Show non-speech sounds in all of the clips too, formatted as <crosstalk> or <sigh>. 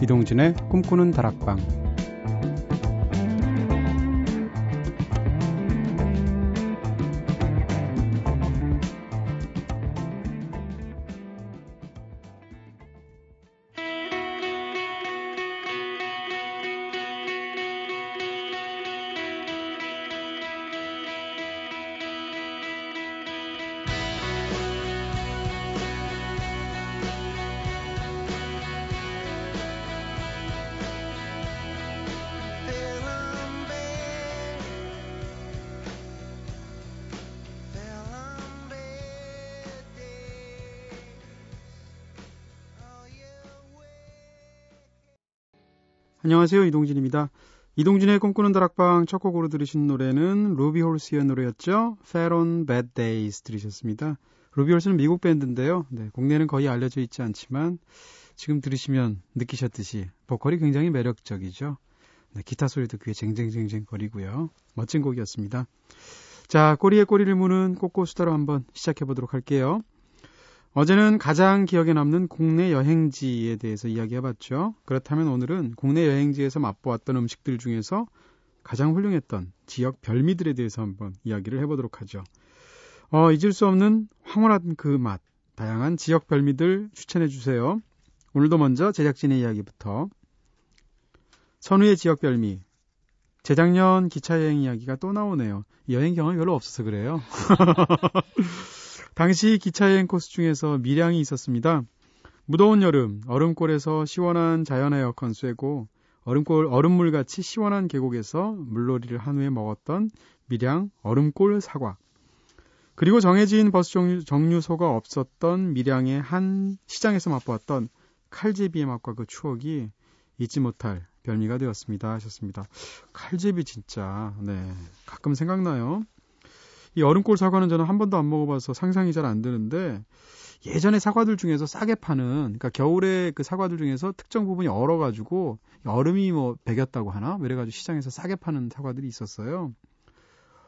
이동진의 꿈꾸는 다락방 안녕하세요. 이동진입니다. 이동진의 꿈꾸는 다락방 첫 곡으로 들으신 노래는 루비 홀스의 노래였죠. Fat on Bad Days 들으셨습니다. 루비 홀스는 미국 밴드인데요. 네, 국내는 거의 알려져 있지 않지만 지금 들으시면 느끼셨듯이 보컬이 굉장히 매력적이죠. 네, 기타 소리도 귀에 쟁쟁쟁쟁 거리고요. 멋진 곡이었습니다. 자, 꼬리에 꼬리를 무는 꼬꼬수다로 한번 시작해 보도록 할게요. 어제는 가장 기억에 남는 국내 여행지에 대해서 이야기해봤죠. 그렇다면 오늘은 국내 여행지에서 맛보았던 음식들 중에서 가장 훌륭했던 지역 별미들에 대해서 한번 이야기를 해보도록 하죠. 어, 잊을 수 없는 황홀한 그 맛, 다양한 지역 별미들 추천해 주세요. 오늘도 먼저 제작진의 이야기부터. 선우의 지역 별미. 재작년 기차 여행 이야기가 또 나오네요. 여행 경험이 별로 없어서 그래요. <laughs> 당시 기차 여행 코스 중에서 밀양이 있었습니다. 무더운 여름, 얼음골에서 시원한 자연 에어컨 쐬고 얼음골, 얼음물 같이 시원한 계곡에서 물놀이를 한 후에 먹었던 밀양 얼음골 사과. 그리고 정해진 버스 종류, 정류 소가 없었던 밀양의 한 시장에서 맛보았던 칼제비의 맛과 그 추억이 잊지 못할 별미가 되었습니다 하셨습니다. 칼제비 진짜 네 가끔 생각나요. 이 얼음골 사과는 저는 한 번도 안 먹어봐서 상상이 잘 안 되는데 예전에 사과들 중에서 싸게 파는 그러니까 겨울에 그 사과들 중에서 특정 부분이 얼어가지고 얼음이 뭐 배겼다고 하나 뭐 이래가지고 시장에서 싸게 파는 사과들이 있었어요.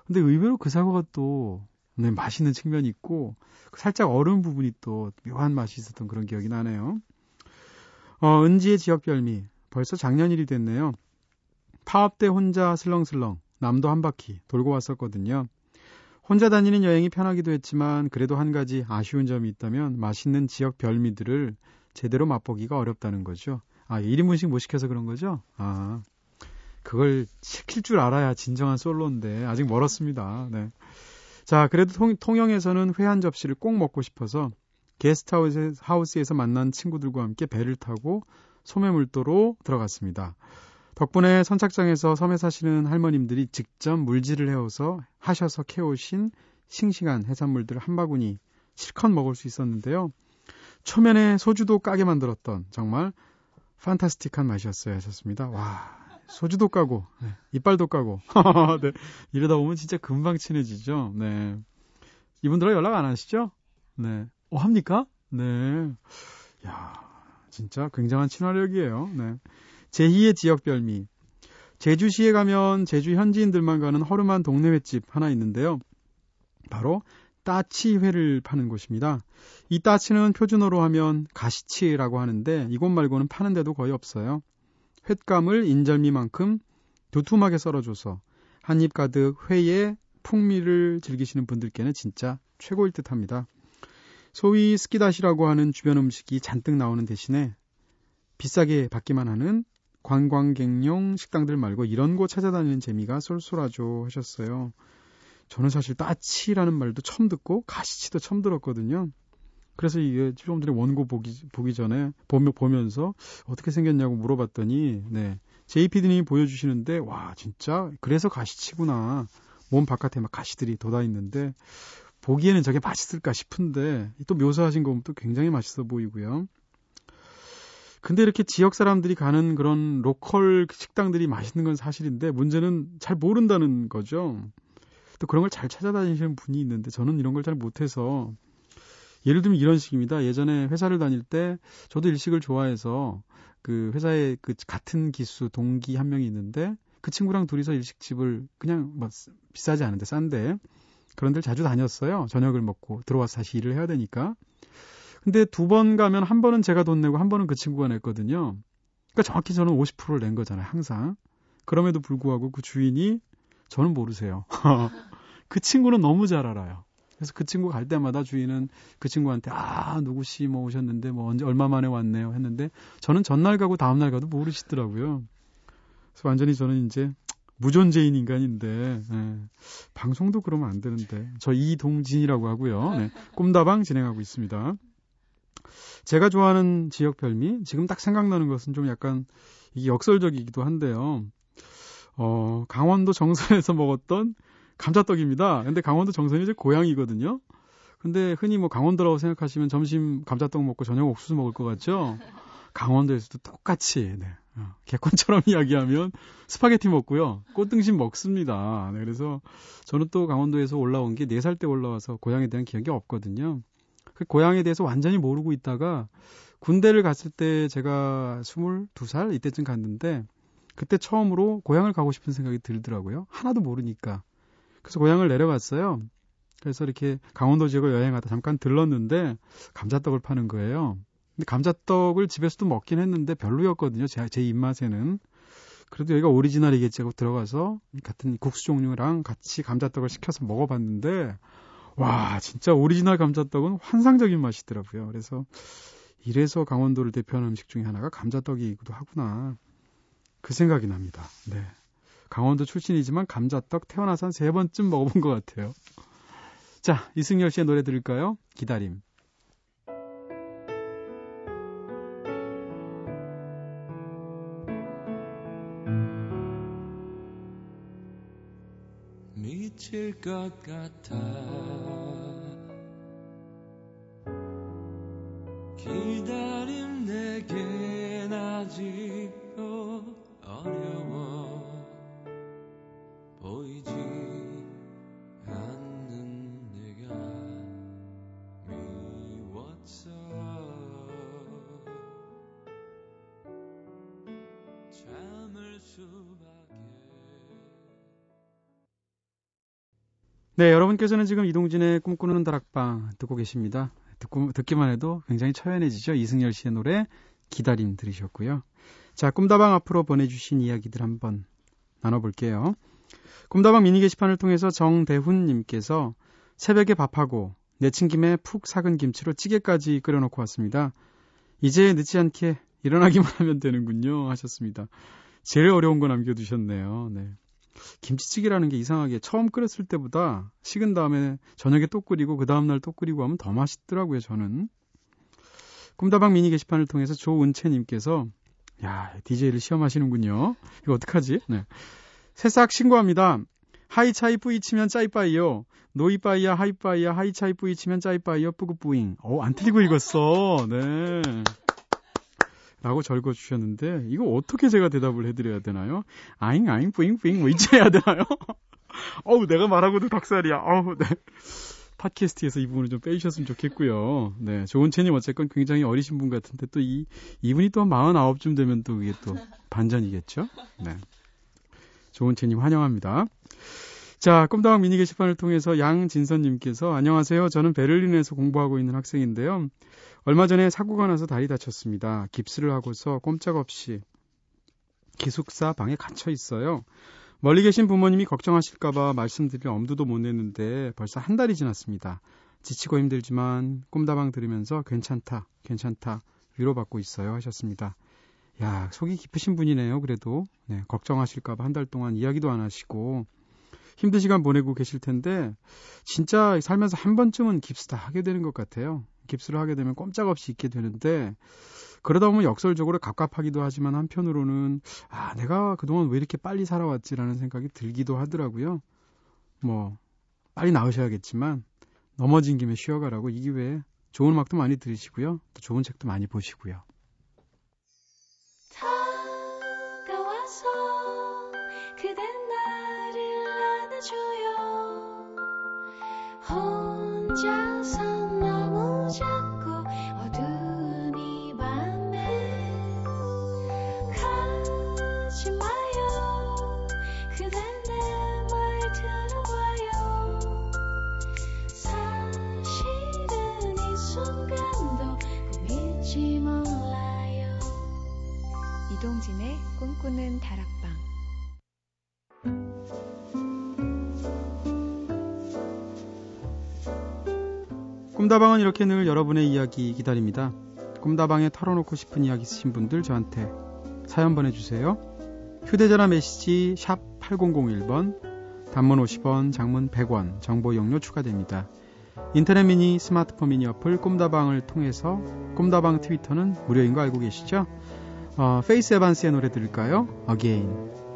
근데 의외로 그 사과가 또 네, 맛있는 측면이 있고 살짝 얼음 부분이 또 묘한 맛이 있었던 그런 기억이 나네요. 어, 은지의 지역 별미 벌써 작년 일이 됐네요. 파업 때 혼자 슬렁슬렁 남도 한 바퀴 돌고 왔었거든요. 혼자 다니는 여행이 편하기도 했지만 그래도 한 가지 아쉬운 점이 있다면 맛있는 지역 별미들을 제대로 맛보기가 어렵다는 거죠. 아, 1인분씩 못 시켜서 그런 거죠? 아, 그걸 시킬 줄 알아야 진정한 솔로인데 아직 멀었습니다. 네. 자, 그래도 통, 통영에서는 회 한 접시를 꼭 먹고 싶어서 게스트하우스에서 만난 친구들과 함께 배를 타고 소매물도로 들어갔습니다. 덕분에 선착장에서 섬에 사시는 할머님들이 직접 물질을 해오서 하셔서 캐오신 싱싱한 해산물들 한 바구니 실컷 먹을 수 있었는데요. 초면에 소주도 까게 만들었던 정말 판타스틱한 맛이었어요 하셨습니다. 와 소주도 까고 네, 이빨도 까고 <laughs> 네, 이러다 보면 진짜 금방 친해지죠. 네 이분들은 연락 안 하시죠? 네. 어 합니까? 네. 야 진짜 굉장한 친화력이에요. 네. 제2의 지역 별미. 제주시에 가면 제주 현지인들만 가는 허름한 동네 횟집 하나 있는데요. 바로 따치회를 파는 곳입니다. 이 따치는 표준어로 하면 가시치라고 하는데 이곳 말고는 파는 데도 거의 없어요. 횟감을 인절미만큼 두툼하게 썰어줘서 한 입 가득 회의 풍미를 즐기시는 분들께는 진짜 최고일 듯 합니다. 소위 스키다시라고 하는 주변 음식이 잔뜩 나오는 대신에 비싸게 받기만 하는 관광객용 식당들 말고 이런 곳 찾아다니는 재미가 쏠쏠하죠 하셨어요. 저는 사실 따치라는 말도 처음 듣고 가시치도 처음 들었거든요. 그래서 이게 좀 전에 원고 보기, 보기 전에 보며, 보면서 어떻게 생겼냐고 물어봤더니, 네. JPD님이 보여주시는데, 와, 진짜, 그래서 가시치구나. 몸 바깥에 막 가시들이 돋아 있는데, 보기에는 저게 맛있을까 싶은데, 또 묘사하신 거 보면 또 굉장히 맛있어 보이고요. 근데 이렇게 지역 사람들이 가는 그런 로컬 식당들이 맛있는 건 사실인데 문제는 잘 모른다는 거죠. 또 그런 걸 잘 찾아다니시는 분이 있는데 저는 이런 걸 잘 못해서 예를 들면 이런 식입니다. 예전에 회사를 다닐 때 저도 일식을 좋아해서 그 회사에 그 같은 기수 동기 한 명이 있는데 그 친구랑 둘이서 일식집을 그냥 뭐 비싸지 않은데 싼데 그런 데를 자주 다녔어요. 저녁을 먹고 들어와서 다시 일을 해야 되니까. 근데 두 번 가면 한 번은 제가 돈 내고 한 번은 그 친구가 냈거든요. 그러니까 정확히 저는 50%를 낸 거잖아요, 항상. 그럼에도 불구하고 그 주인이 저는 모르세요. <laughs> 그 친구는 너무 잘 알아요. 그래서 그 친구 갈 때마다 주인은 그 친구한테 아 누구 씨 뭐 오셨는데 뭐 언제 얼마 만에 왔네요 했는데 저는 전날 가고 다음 날 가도 모르시더라고요. 그래서 완전히 저는 이제 무존재인 인간인데 네. 방송도 그러면 안 되는데 저 이동진이라고 하고요. 네. 꿈다방 진행하고 있습니다. 제가 좋아하는 지역 별미 지금 딱 생각나는 것은 좀 약간 이게 역설적이기도 한데요. 어, 강원도 정선에서 <laughs> 먹었던 감자떡입니다. 근데 강원도 정선이 이제 고향이거든요. 근데 흔히 뭐 강원도라고 생각하시면 점심 감자떡 먹고 저녁 옥수수 먹을 것 같죠? 강원도에서도 똑같이 네. 어, 개콘처럼 <laughs> 이야기하면 스파게티 먹고요. 꽃등심 먹습니다. 네, 그래서 저는 또 강원도에서 올라온 게 4살 때 올라와서 고향에 대한 기억이 없거든요. 그 고향에 대해서 완전히 모르고 있다가 군대를 갔을 때 제가 22살 이때쯤 갔는데 그때 처음으로 고향을 가고 싶은 생각이 들더라고요. 하나도 모르니까. 그래서 고향을 내려갔어요. 그래서 이렇게 강원도 지역을 여행하다 잠깐 들렀는데 감자떡을 파는 거예요. 근데 감자떡을 집에서도 먹긴 했는데 별로였거든요. 제, 제 입맛에는. 그래도 여기가 오리지널이겠지 하고 들어가서 같은 국수 종류랑 같이 감자떡을 시켜서 먹어봤는데 와 진짜 오리지널 감자떡은 환상적인 맛이더라고요. 그래서 이래서 강원도를 대표하는 음식 중에 하나가 감자떡이기도 하구나. 그 생각이 납니다. 네. 강원도 출신이지만 감자떡 태어나서 한 세 번쯤 먹어본 것 같아요. 자, 이승열 씨의 노래 들을까요? 기다림. 미칠 것 같아. 기다림 내겐 아직 네, 여러분께서는 지금 이동진의 꿈꾸는 다락방 듣고 계십니다. 듣고, 듣기만 해도 굉장히 처연해지죠. 이승열 씨의 노래 기다림 들으셨고요. 자, 꿈다방 앞으로 보내주신 이야기들 한번 나눠볼게요. 꿈다방 미니 게시판을 통해서 정대훈님께서 새벽에 밥하고 내친 김에 푹 삭은 김치로 찌개까지 끓여놓고 왔습니다. 이제 늦지 않게 일어나기만 하면 되는군요. 하셨습니다. 제일 어려운 거 남겨두셨네요. 네. 김치찌개라는 게 이상하게 처음 끓였을 때보다 식은 다음에 저녁에 또 끓이고 그 다음날 또 끓이고 하면 더 맛있더라고요, 저는. 꿈다방 미니 게시판을 통해서 조은채님께서 야, DJ를 시험하시는군요. 이거 어떡하지? 네. 새싹 신고합니다. 하이차이 뿌이 치면 짜이빠이요. 노이빠이야 하이빠이야 하이차이 뿌이 치면 짜이빠이요 뿌구뿌잉. 어, 안 틀리고 읽었어. 네. 라고 적어 주셨는데 이거 어떻게 제가 대답을 해드려야 되나요? 아잉 아잉 뿌잉 뿌잉 뭐 이제 해야 되나요? <laughs> 어우 내가 말하고도 닭살이야. 어우 네. 팟캐스트에서 이 부분을 좀 빼주셨으면 좋겠고요. 네, 조은채님 어쨌건 굉장히 어리신 분 같은데 또 이 이분이 또 49쯤 되면 또 이게 또 반전이겠죠? 네. 조은채님 환영합니다. 자, 꿈다방 미니 게시판을 통해서 양진선님께서 안녕하세요. 저는 베를린에서 공부하고 있는 학생인데요. 얼마 전에 사고가 나서 다리 다쳤습니다. 깁스를 하고서 꼼짝없이 기숙사 방에 갇혀 있어요. 멀리 계신 부모님이 걱정하실까봐 말씀드릴 엄두도 못 냈는데 벌써 한 달이 지났습니다. 지치고 힘들지만 꿈다방 들으면서 괜찮다, 괜찮다 위로받고 있어요 하셨습니다. 야, 속이 깊으신 분이네요. 그래도 네, 걱정하실까봐 한 달 동안 이야기도 안 하시고 힘든 시간 보내고 계실 텐데 진짜 살면서 한 번쯤은 깁스 다 하게 되는 것 같아요. 깁스를 하게 되면 꼼짝없이 있게 되는데 그러다 보면 역설적으로 갑갑하기도 하지만 한편으로는 아 내가 그동안 왜 이렇게 빨리 살아왔지라는 생각이 들기도 하더라고요. 뭐 빨리 나으셔야겠지만 넘어진 김에 쉬어가라고 이 기회에 좋은 음악도 많이 들으시고요. 또 좋은 책도 많이 보시고요. 꿈꾸는 다락방 꿈다방은 이렇게 늘 여러분의 이야기 기다립니다. 꿈다방에 털어놓고 싶은 이야기 있으신 분들 저한테 사연 보내주세요. 휴대전화 메시지 샵 8001번 단문 50원, 장문 100원, 정보 용료 추가됩니다. 인터넷 미니, 스마트폰 미니 어플 꿈다방을 통해서 꿈다방 트위터는 무료인 거 알고 계시죠? 어, 페이스 에반스의 노래 들을까요? Again.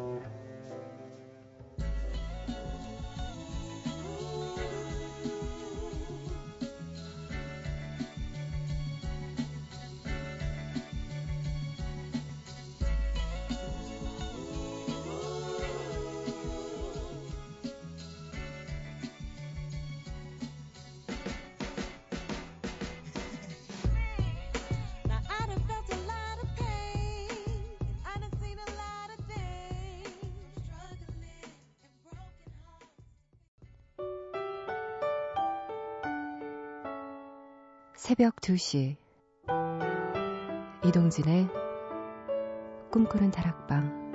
새벽 2시 이동진의 꿈꾸는 다락방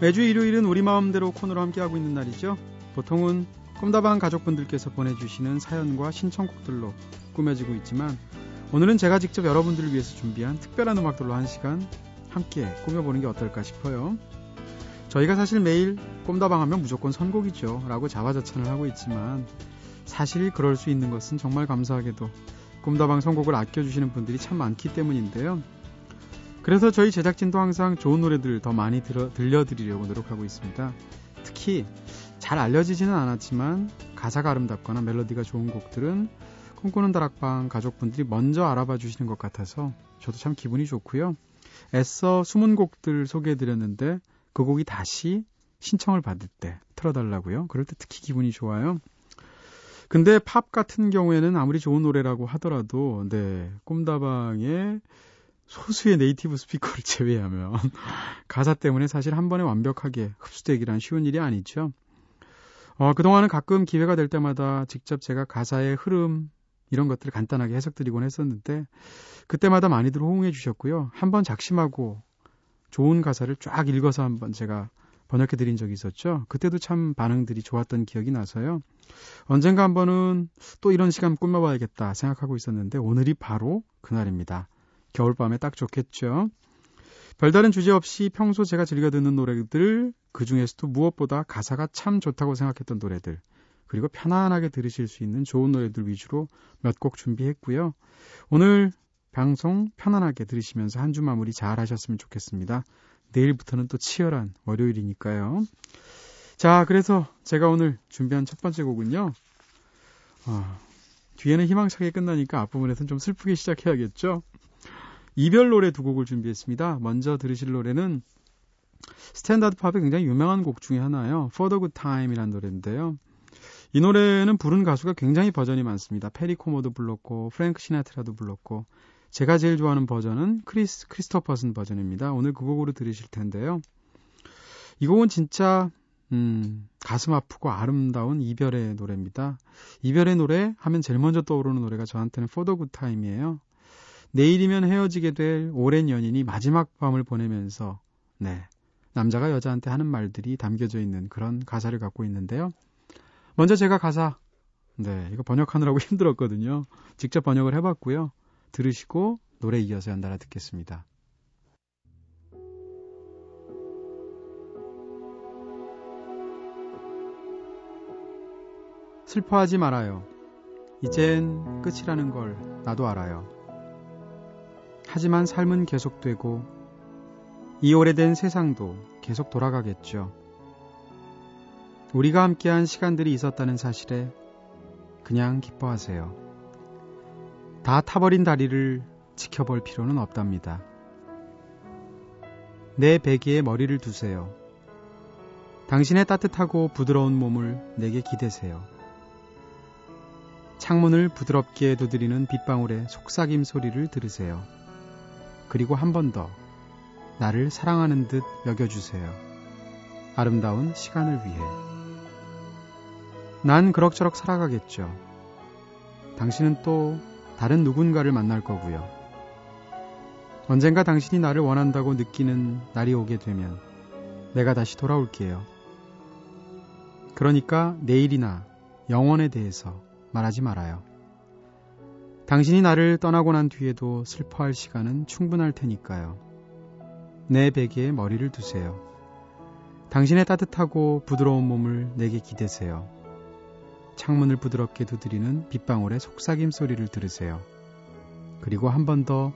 매주 일요일은 우리 마음대로 코너로 함께하고 있는 날이죠. 보통은 꿈다방 가족분들께서 보내주시는 사연과 신청곡들로 꾸며지고 있지만 오늘은 제가 직접 여러분들을 위해서 준비한 특별한 음악들로 한 시간 함께 꾸며보는 게 어떨까 싶어요. 저희가 사실 매일 꼼다방 하면 무조건 선곡이죠. 라고 자화자찬을 하고 있지만 사실 그럴 수 있는 것은 정말 감사하게도 꼼다방 선곡을 아껴주시는 분들이 참 많기 때문인데요. 그래서 저희 제작진도 항상 좋은 노래들 더 많이 들어, 들려드리려고 노력하고 있습니다. 특히 잘 알려지지는 않았지만 가사가 아름답거나 멜로디가 좋은 곡들은 꿈꾸는 다락방 가족분들이 먼저 알아봐 주시는 것 같아서 저도 참 기분이 좋고요. 애써 숨은 곡들 소개해드렸는데 그 곡이 다시 신청을 받을 때 틀어달라고요. 그럴 때 특히 기분이 좋아요. 근데 팝 같은 경우에는 아무리 좋은 노래라고 하더라도 네 꿈다방의 소수의 네이티브 스피커를 <laughs> 제외하면 가사 때문에 사실 한 번에 완벽하게 흡수되기란 쉬운 일이 아니죠. 어, 그동안은 가끔 기회가 될 때마다 직접 제가 가사의 흐름, 이런 것들을 간단하게 해석드리곤 했었는데 그때마다 많이들 호응해 주셨고요. 한번 작심하고 좋은 가사를 쫙 읽어서 한번 제가 번역해 드린 적이 있었죠. 그때도 참 반응들이 좋았던 기억이 나서요. 언젠가 한번은 또 이런 시간 꾸며봐야겠다 생각하고 있었는데 오늘이 바로 그날입니다. 겨울밤에 딱 좋겠죠. 별다른 주제 없이 평소 제가 즐겨 듣는 노래들 그 중에서도 무엇보다 가사가 참 좋다고 생각했던 노래들 그리고 편안하게 들으실 수 있는 좋은 노래들 위주로 몇 곡 준비했고요. 오늘 방송 편안하게 들으시면서 한 주 마무리 잘 하셨으면 좋겠습니다. 내일부터는 또 치열한 월요일이니까요. 자, 그래서 제가 오늘 준비한 첫 번째 곡은요. 아, 뒤에는 희망차게 끝나니까 앞부분에서는 좀 슬프게 시작해야겠죠. 이별 노래 두 곡을 준비했습니다. 먼저 들으실 노래는 스탠다드 팝의 굉장히 유명한 곡 중에 하나예요. For the Good Time이라는 노래인데요. 이 노래는 부른 가수가 굉장히 버전이 많습니다. 페리 코모도 불렀고 프랭크 시나트라도 불렀고 제가 제일 좋아하는 버전은 크리스 크리스토퍼슨 버전입니다. 오늘 그 곡으로 들으실 텐데요. 이 곡은 진짜 음, 가슴 아프고 아름다운 이별의 노래입니다. 이별의 노래 하면 제일 먼저 떠오르는 노래가 저한테는 Good Time이에요. 내일이면 헤어지게 될 오랜 연인이 마지막 밤을 보내면서 네 남자가 여자한테 하는 말들이 담겨져 있는 그런 가사를 갖고 있는데요. 먼저 제가 가사, 네, 이거 번역하느라고 <laughs> 힘들었거든요. 직접 번역을 해봤고요. 들으시고 노래 이어서 연달아 듣겠습니다. 슬퍼하지 말아요. 이젠 끝이라는 걸 나도 알아요. 하지만 삶은 계속되고 이 오래된 세상도 계속 돌아가겠죠. 우리가 함께한 시간들이 있었다는 사실에 그냥 기뻐하세요. 다 타버린 다리를 지켜볼 필요는 없답니다. 내 베개에 머리를 두세요. 당신의 따뜻하고 부드러운 몸을 내게 기대세요. 창문을 부드럽게 두드리는 빗방울의 속삭임 소리를 들으세요. 그리고 한 번 더 나를 사랑하는 듯 여겨주세요. 아름다운 시간을 위해. 난 그럭저럭 살아가겠죠. 당신은 또 다른 누군가를 만날 거고요. 언젠가 당신이 나를 원한다고 느끼는 날이 오게 되면 내가 다시 돌아올게요. 그러니까 내일이나 영원에 대해서 말하지 말아요. 당신이 나를 떠나고 난 뒤에도 슬퍼할 시간은 충분할 테니까요. 내 베개에 머리를 두세요. 당신의 따뜻하고 부드러운 몸을 내게 기대세요. 창문을 부드럽게 두드리는 빗방울의 속삭임 소리를 들으세요. 그리고 한 번 더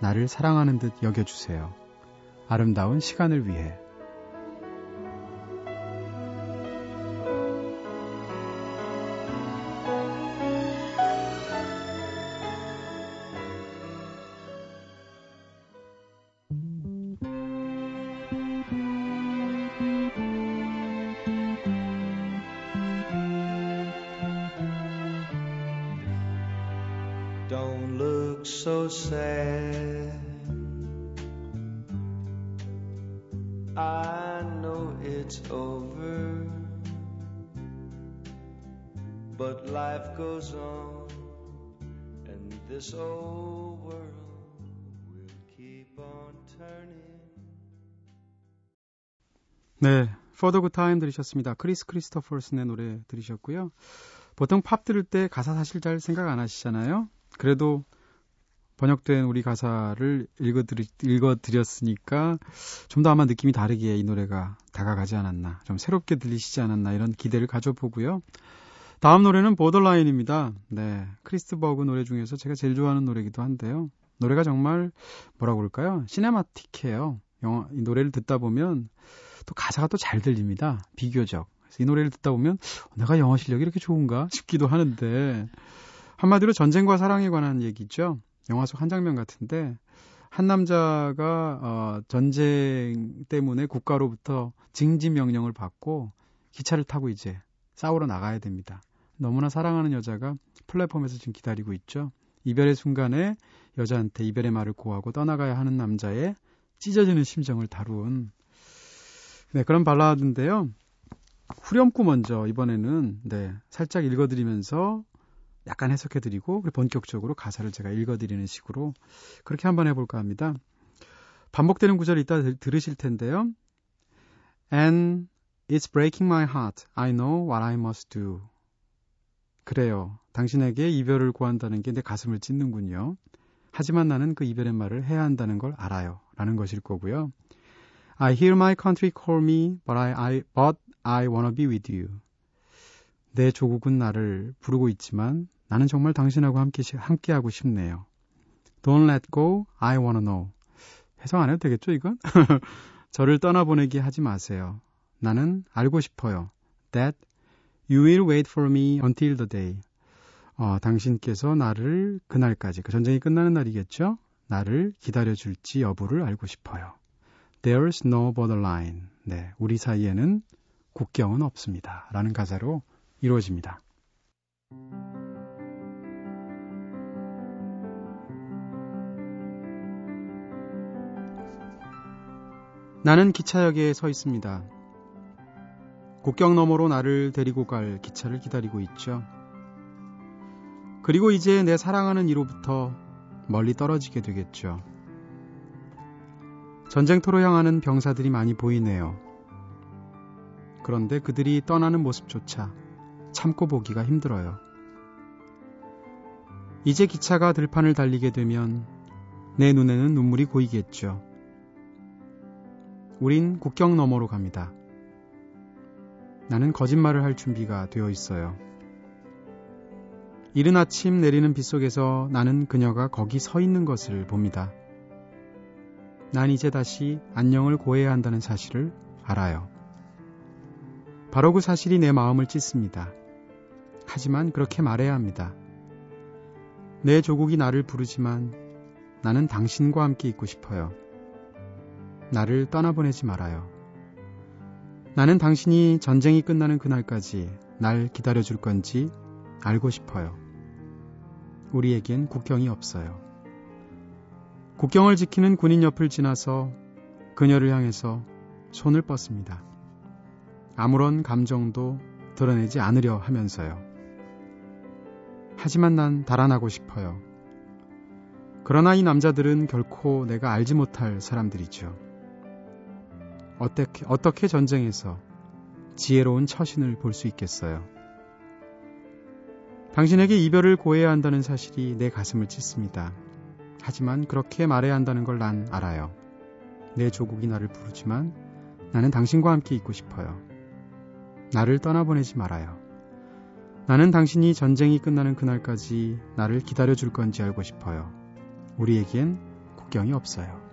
나를 사랑하는 듯 여겨주세요. 아름다운 시간을 위해. So sad. I know it's over, but life goes on, and this old world will keep on turning. 네, For the Good Time 들으셨습니다. 크리스 크리스토퍼슨의 노래 들으셨고요. 보통 팝 들을 때 가사 사실 잘 생각 안 하시잖아요. 그래도 번역된 우리 가사를 읽어드리, 읽어드렸으니까 좀 더 아마 느낌이 다르게 이 노래가 다가가지 않았나, 좀 새롭게 들리시지 않았나 이런 기대를 가져보고요. 다음 노래는 Borderline입니다. 네, 크리스 버그 노래 중에서 제가 제일 좋아하는 노래이기도 한데요. 노래가 정말 뭐라고 그럴까요? cinematic해요. 영화, 이 노래를 듣다 보면 또 가사가 또 잘 들립니다. 비교적. 이 노래를 듣다 보면 내가 영어 실력이 이렇게 좋은가 싶기도 하는데 한마디로 전쟁과 사랑에 관한 얘기죠. 영화 속 한 장면 같은데 한 남자가 어, 전쟁 때문에 국가로부터 징집 명령을 받고 기차를 타고 이제 싸우러 나가야 됩니다. 너무나 사랑하는 여자가 플랫폼에서 지금 기다리고 있죠. 이별의 순간에 여자한테 이별의 말을 고하고 떠나가야 하는 남자의 찢어지는 심정을 다룬 네, 그런 발라드인데요. 후렴구 먼저 이번에는 네, 살짝 읽어드리면서 약간 해석해드리고 본격적으로 가사를 제가 읽어드리는 식으로 그렇게 한번 해볼까 합니다. 반복되는 구절 이따 들으실 텐데요. And it's breaking my heart. I know what I must do. 그래요. 당신에게 이별을 구한다는 게 내 가슴을 찢는군요. 하지만 나는 그 이별의 말을 해야 한다는 걸 알아요. 라는 것일 거고요. I hear my country call me, but I, I, but I wanna be with you. 내 조국은 나를 부르고 있지만 나는 정말 당신하고 함께, 함께하고 싶네요. Don't let go, I wanna know. 해석 안 해도 되겠죠, 이건? <laughs> 저를 떠나보내게 하지 마세요. 나는 알고 싶어요. That you will wait for me until the day. 어, 당신께서 나를 그날까지, 그 전쟁이 끝나는 날이겠죠? 나를 기다려줄지 여부를 알고 싶어요. There's no borderline. 네, 우리 사이에는 국경은 없습니다. 라는 가사로 이루어집니다. 나는 기차역에 서 있습니다. 국경 너머로 나를 데리고 갈 기차를 기다리고 있죠. 그리고 이제 내 사랑하는 이로부터 멀리 떨어지게 되겠죠. 전쟁터로 향하는 병사들이 많이 보이네요. 그런데 그들이 떠나는 모습조차 참고 보기가 힘들어요. 이제 기차가 들판을 달리게 되면 내 눈에는 눈물이 고이겠죠. 우린 국경 너머로 갑니다. 나는 거짓말을 할 준비가 되어 있어요. 이른 아침 내리는 빗 속에서 나는 그녀가 거기 서 있는 것을 봅니다. 난 이제 다시 안녕을 고해야 한다는 사실을 알아요. 바로 그 사실이 내 마음을 찢습니다. 하지만 그렇게 말해야 합니다. 내 조국이 나를 부르지만 나는 당신과 함께 있고 싶어요. 나를 떠나보내지 말아요. 나는 당신이 전쟁이 끝나는 그날까지 날 기다려줄 건지 알고 싶어요. 우리에겐 국경이 없어요. 국경을 지키는 군인 옆을 지나서 그녀를 향해서 손을 뻗습니다. 아무런 감정도 드러내지 않으려 하면서요. 하지만 난 달아나고 싶어요. 그러나 이 남자들은 결코 내가 알지 못할 사람들이죠. 어떻게, 어떻게 전쟁에서 지혜로운 처신을 볼 수 있겠어요? 당신에게 이별을 고해야 한다는 사실이 내 가슴을 찢습니다. 하지만 그렇게 말해야 한다는 걸 난 알아요. 내 조국이 나를 부르지만 나는 당신과 함께 있고 싶어요. 나를 떠나보내지 말아요. 나는 당신이 전쟁이 끝나는 그날까지 나를 기다려줄 건지 알고 싶어요. 우리에겐 국경이 없어요.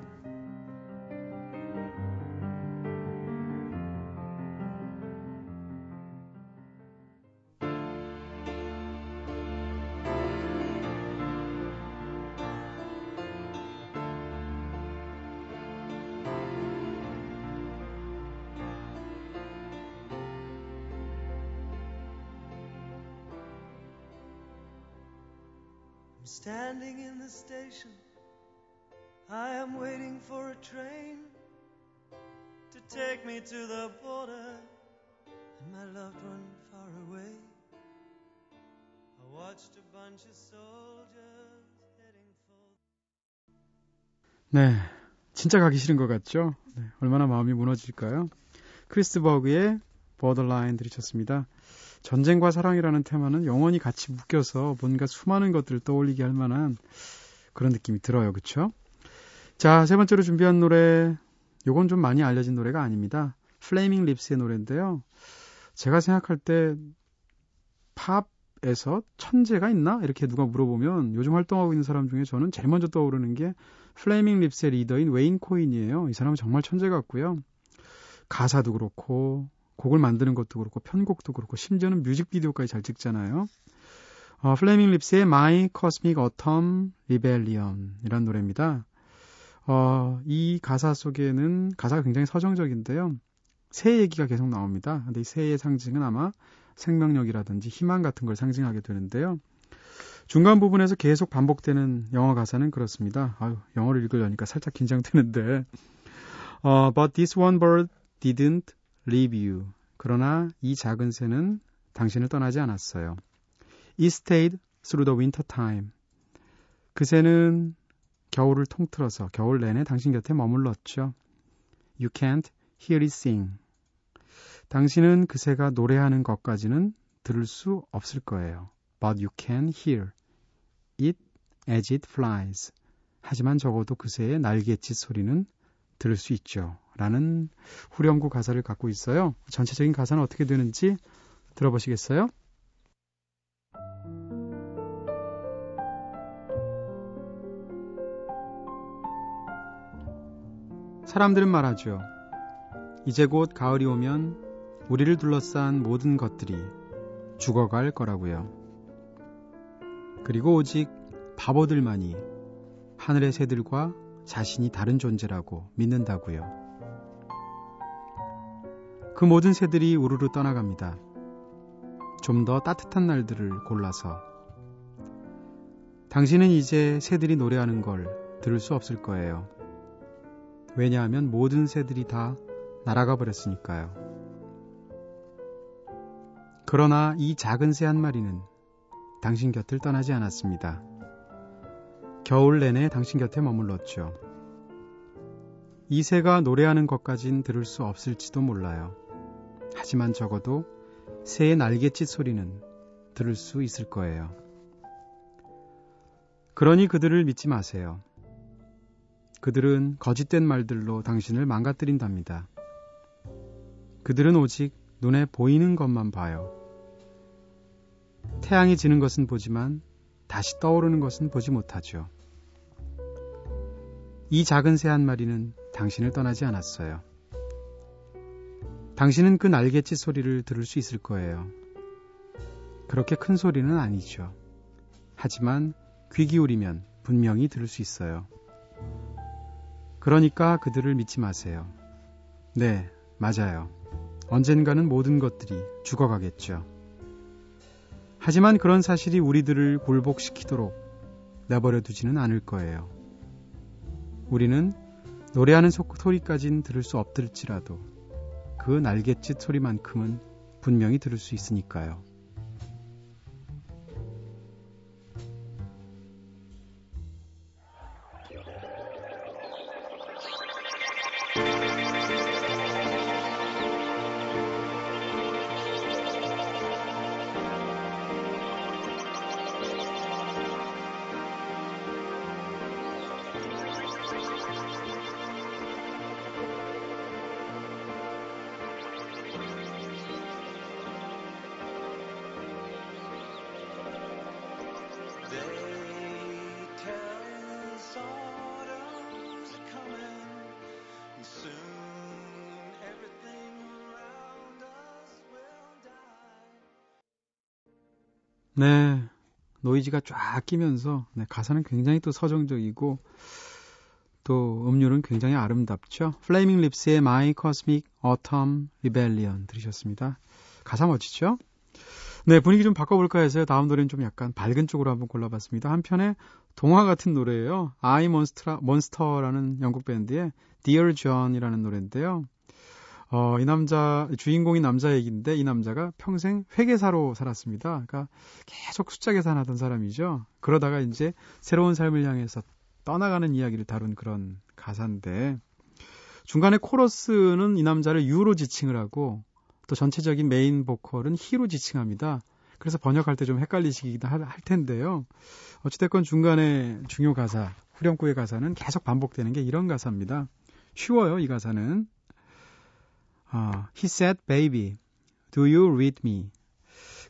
네. 진짜 가기 싫은 것 같죠? 네, 얼마나 마음이 무너질까요? 크리스 버그의 Borderline 들으셨습니다. 전쟁과 사랑이라는 테마는 영원히 같이 묶여서 뭔가 수많은 것들을 떠올리게 할 만한 그런 느낌이 들어요. 그쵸? 자, 세 번째로 준비한 노래, 요건 좀 많이 알려진 노래가 아닙니다. 플레이밍 립스의 노래인데요. 제가 생각할 때 팝 에서 천재가 있나? 이렇게 누가 물어보면 요즘 활동하고 있는 사람 중에 저는 제일 먼저 떠오르는 게 플레이밍 립스의 리더인 웨인 코인이에요. 이 사람은 정말 천재 같고요. 가사도 그렇고 곡을 만드는 것도 그렇고 편곡도 그렇고 심지어는 뮤직비디오까지 잘 찍잖아요. 어, 플레밍 립스의 My Cosmic Autumn Rebellion 이란 노래입니다. 어, 이 가사 속에는 가사가 굉장히 서정적인데요. 새 얘기가 계속 나옵니다. 근데 이 새의 상징은 아마 생명력이라든지 희망 같은 걸 상징하게 되는데요. 중간 부분에서 계속 반복되는 영어 가사는 그렇습니다. 아유, 영어를 읽으려니까 살짝 긴장되는데. 어, but this one bird didn't leave you. 그러나 이 작은 새는 당신을 떠나지 않았어요. It stayed through the winter time. 그 새는 겨울을 통틀어서 겨울 내내 당신 곁에 머물렀죠. You can't hear it sing. 당신은 그 새가 노래하는 것까지는 들을 수 없을 거예요. But you can hear it as it flies. 하지만 적어도 그 새의 날갯짓 소리는 들을 수 있죠. 라는 후렴구 가사를 갖고 있어요. 전체적인 가사는 어떻게 되는지 들어보시겠어요? 사람들은 말하죠. 이제 곧 가을이 오면 우리를 둘러싼 모든 것들이 죽어갈 거라고요. 그리고 오직 바보들만이 하늘의 새들과 자신이 다른 존재라고 믿는다고요. 그 모든 새들이 우르르 떠나갑니다. 좀 더 따뜻한 날들을 골라서. 당신은 이제 새들이 노래하는 걸 들을 수 없을 거예요. 왜냐하면 모든 새들이 다 날아가 버렸으니까요. 그러나 이 작은 새 한 마리는 당신 곁을 떠나지 않았습니다. 겨울 내내 당신 곁에 머물렀죠. 이 새가 노래하는 것까진 들을 수 없을지도 몰라요. 하지만 적어도 새의 날갯짓 소리는 들을 수 있을 거예요. 그러니 그들을 믿지 마세요. 그들은 거짓된 말들로 당신을 망가뜨린답니다. 그들은 오직 눈에 보이는 것만 봐요. 태양이 지는 것은 보지만 다시 떠오르는 것은 보지 못하죠. 이 작은 새 한 마리는 당신을 떠나지 않았어요. 당신은 그 날갯짓 소리를 들을 수 있을 거예요. 그렇게 큰 소리는 아니죠. 하지만 귀 기울이면 분명히 들을 수 있어요. 그러니까 그들을 믿지 마세요. 네, 맞아요. 언젠가는 모든 것들이 죽어가겠죠. 하지만 그런 사실이 우리들을 굴복시키도록 내버려 두지는 않을 거예요. 우리는 노래하는 소리까진 들을 수 없을지라도 그 날갯짓 소리만큼은 분명히 들을 수 있으니까요. 네. 노이즈가 쫙 끼면서 네, 가사는 굉장히 또 서정적이고 또 음률은 굉장히 아름답죠. 플레이밍 립스의 My Cosmic Autumn Rebellion 들으셨습니다. 가사 멋지죠? 네, 분위기 좀 바꿔볼까 해서요. 다음 노래는 좀 약간 밝은 쪽으로 한번 골라봤습니다. 한편에 동화 같은 노래예요. I Monster, Monster라는 영국 밴드의 Dear John이라는 노래인데요. 어, 이 남자, 주인공이 남자 얘기인데 이 남자가 평생 회계사로 살았습니다. 그러니까 계속 숫자 계산하던 사람이죠. 그러다가 이제 새로운 삶을 향해서 떠나가는 이야기를 다룬 그런 가사인데 중간에 코러스는 이 남자를 유로 지칭을 하고 또 전체적인 메인 보컬은 히로 지칭합니다. 그래서 번역할 때 좀 헷갈리시기도 할, 할 텐데요. 어찌됐건 중간에 중요 가사, 후렴구의 가사는 계속 반복되는 게 이런 가사입니다. 쉬워요, 이 가사는. 아, he said, baby, do you read me?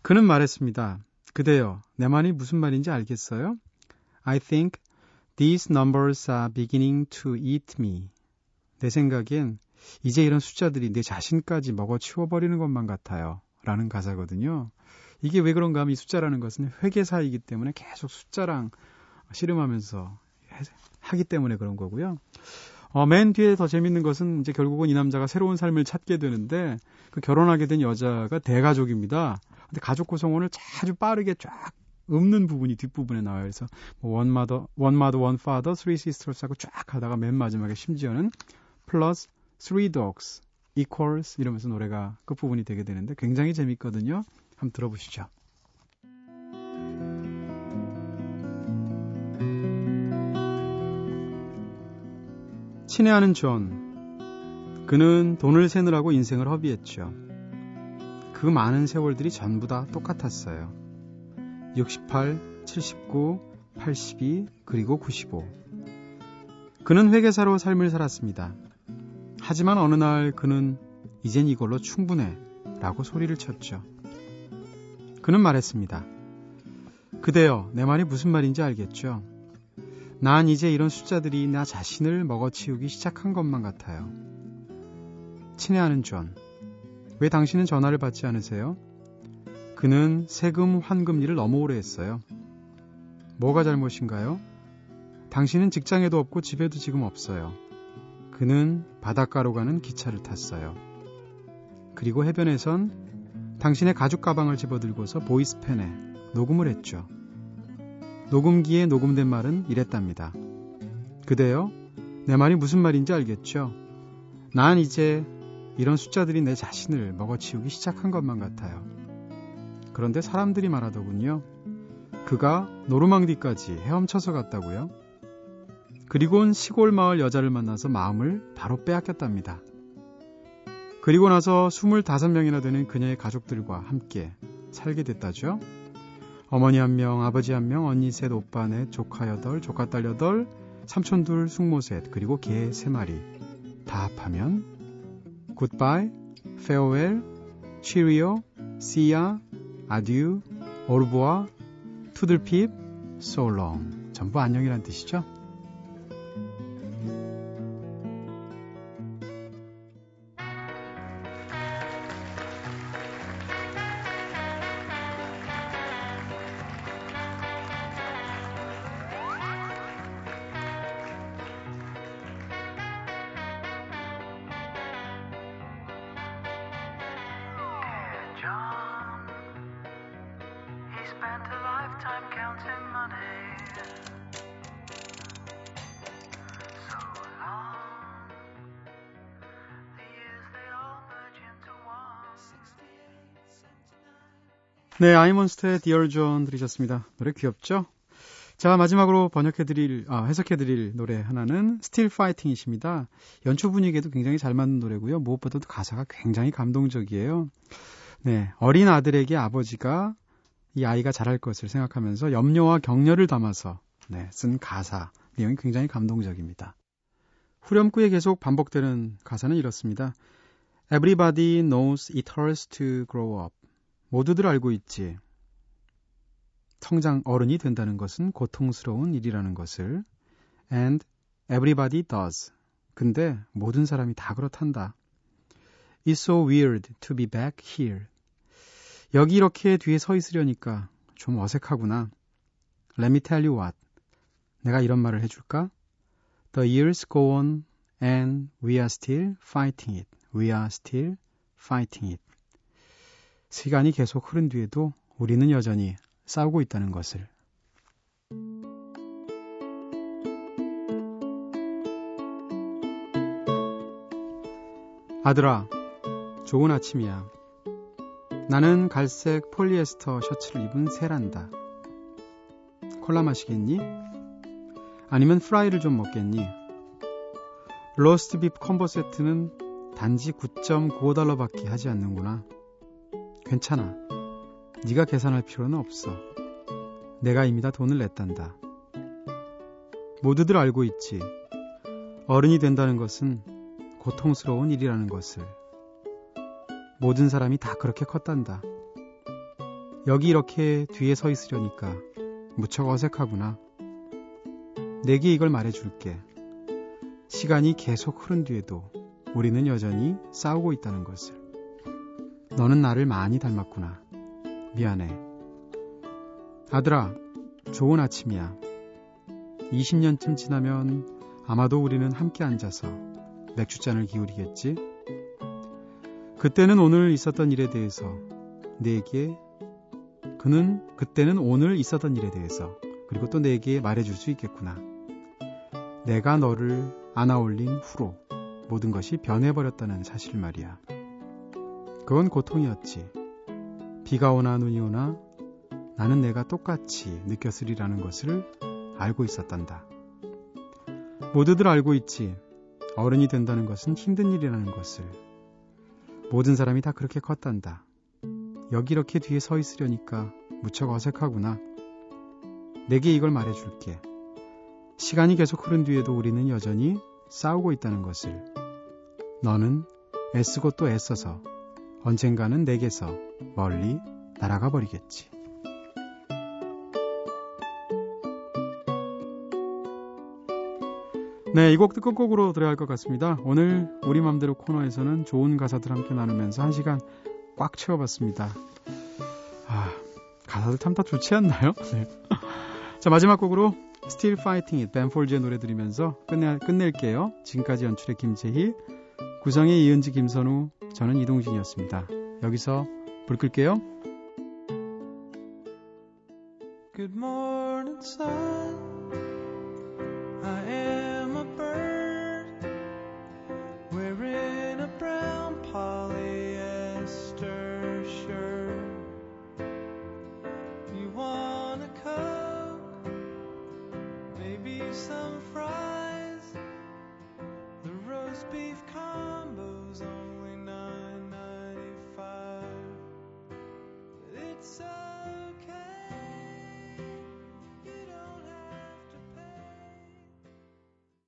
그는 말했습니다. 그대여, 내 말이 무슨 말인지 알겠어요? I think these numbers are beginning to eat me. 내 생각엔 이제 이런 숫자들이 내 자신까지 먹어 치워버리는 것만 같아요. 라는 가사거든요. 이게 왜 그런가 하면 이 숫자라는 것은 회계사이기 때문에 계속 숫자랑 씨름하면서 하기 때문에 그런 거고요. 어, 맨 뒤에 더 재밌는 것은 이제 결국은 이 남자가 새로운 삶을 찾게 되는데 그 결혼하게 된 여자가 대가족입니다. 근데 가족 구성원을 아주 빠르게 쫙 읊는 부분이 뒷부분에 나와요. 그래서 뭐 one mother, one mother, one father, three sisters 하고 쫙 하다가 맨 마지막에 심지어는 plus three dogs equals 이러면서 노래가 끝부분이 되게 되는데 굉장히 재밌거든요. 한번 들어보시죠. 친애하는 존. 그는 돈을 세느라고 인생을 허비했죠. 그 많은 세월들이 전부 다 똑같았어요. 68, 79, 82, 그리고 95. 그는 회계사로 삶을 살았습니다. 하지만 어느 날 그는 이젠 이걸로 충분해 라고 소리를 쳤죠. 그는 말했습니다. 그대여, 내 말이 무슨 말인지 알겠죠? 난 이제 이런 숫자들이 나 자신을 먹어치우기 시작한 것만 같아요. 친애하는 존. 왜 당신은 전화를 받지 않으세요? 그는 세금 환급 일을 너무 오래 했어요. 뭐가 잘못인가요? 당신은 직장에도 없고 집에도 지금 없어요. 그는 바닷가로 가는 기차를 탔어요. 그리고 해변에선 당신의 가죽 가방을 집어들고서 보이스펜에 녹음을 했죠. 녹음기에 녹음된 말은 이랬답니다. 그대여, 내 말이 무슨 말인지 알겠죠? 난 이제 이런 숫자들이 내 자신을 먹어치우기 시작한 것만 같아요. 그런데 사람들이 말하더군요. 그가 노르망디까지 헤엄쳐서 갔다고요? 그리곤 시골 마을 여자를 만나서 마음을 바로 빼앗겼답니다. 그리고 나서 25명이나 되는 그녀의 가족들과 함께 살게 됐다죠. 어머니 한 명, 아버지 한 명, 언니 셋, 오빠 넷, 조카 여덟, 조카딸 여덟, 삼촌 둘, 숙모 셋, 그리고 개 세 마리. 다 합하면 굿바이, 페어웰, 치리오, 시야, 아듀, 오르보아, 투들핍, 소롱. 전부 안녕이란 뜻이죠. 네, 아이몬스터의 Dear John 들으셨습니다. 노래 귀엽죠? 자, 마지막으로 번역해드릴, 아, 해석해드릴 노래 하나는 Still Fighting이십니다. 연주 분위기에도 굉장히 잘 맞는 노래고요. 무엇보다도 가사가 굉장히 감동적이에요. 네, 어린 아들에게 아버지가 이 아이가 잘할 것을 생각하면서 염려와 격려를 담아서 네, 쓴 가사 내용이 굉장히 감동적입니다. 후렴구에 계속 반복되는 가사는 이렇습니다. Everybody knows it hurts to grow up. 모두들 알고 있지. 성장 어른이 된다는 것은 고통스러운 일이라는 것을. And everybody does. 근데 모든 사람이 다 그렇단다. It's so weird to be back here. 여기 이렇게 뒤에 서 있으려니까 좀 어색하구나. Let me tell you what. 내가 이런 말을 해줄까? The years go on and we are still fighting it. We are still fighting it. 시간이 계속 흐른 뒤에도 우리는 여전히 싸우고 있다는 것을. 아들아, 좋은 아침이야. 나는 갈색 폴리에스터 셔츠를 입은 새란다. 콜라 마시겠니? 아니면 프라이를 좀 먹겠니? 로스트 비프 컴보 세트는 단지 9.95달러밖에 하지 않는구나. 괜찮아. 네가 계산할 필요는 없어. 내가 이미 다 돈을 냈단다. 모두들 알고 있지. 어른이 된다는 것은 고통스러운 일이라는 것을. 모든 사람이 다 그렇게 컸단다. 여기 이렇게 뒤에 서 있으려니까 무척 어색하구나. 내게 이걸 말해줄게. 시간이 계속 흐른 뒤에도 우리는 여전히 싸우고 있다는 것을. 너는 나를 많이 닮았구나. 미안해. 아들아, 좋은 아침이야. 20년쯤 지나면 아마도 우리는 함께 앉아서 맥주잔을 기울이겠지? 그때는 오늘 있었던 일에 대해서 내게 그는 그때는 오늘 있었던 일에 대해서 그리고 또 내게 말해줄 수 있겠구나. 내가 너를 안아올린 후로 모든 것이 변해버렸다는 사실 말이야. 그건 고통이었지. 비가 오나 눈이 오나 나는 내가 똑같이 느꼈으리라는 것을 알고 있었단다. 모두들 알고 있지. 어른이 된다는 것은 힘든 일이라는 것을. 모든 사람이 다 그렇게 컸단다. 여기 이렇게 뒤에 서 있으려니까 무척 어색하구나. 내게 이걸 말해줄게. 시간이 계속 흐른 뒤에도 우리는 여전히 싸우고 있다는 것을. 너는 애쓰고 또 애써서 언젠가는 내게서 멀리 날아가 버리겠지. 네, 이 곡 듣고 곡으로 들어야 할 것 같습니다. 오늘 우리 맘대로 코너에서는 좋은 가사들 함께 나누면서 한 시간 꽉 채워봤습니다. 아, 가사들 참 다 좋지 않나요? 네. 자, 마지막 곡으로 Still Fighting It, 벤폴즈의 노래 들으면서 끝내, 끝낼게요. 지금까지 연출의 김재희, 구성의 이은지, 김선우, 저는 이동진이었습니다. 여기서 불 끌게요.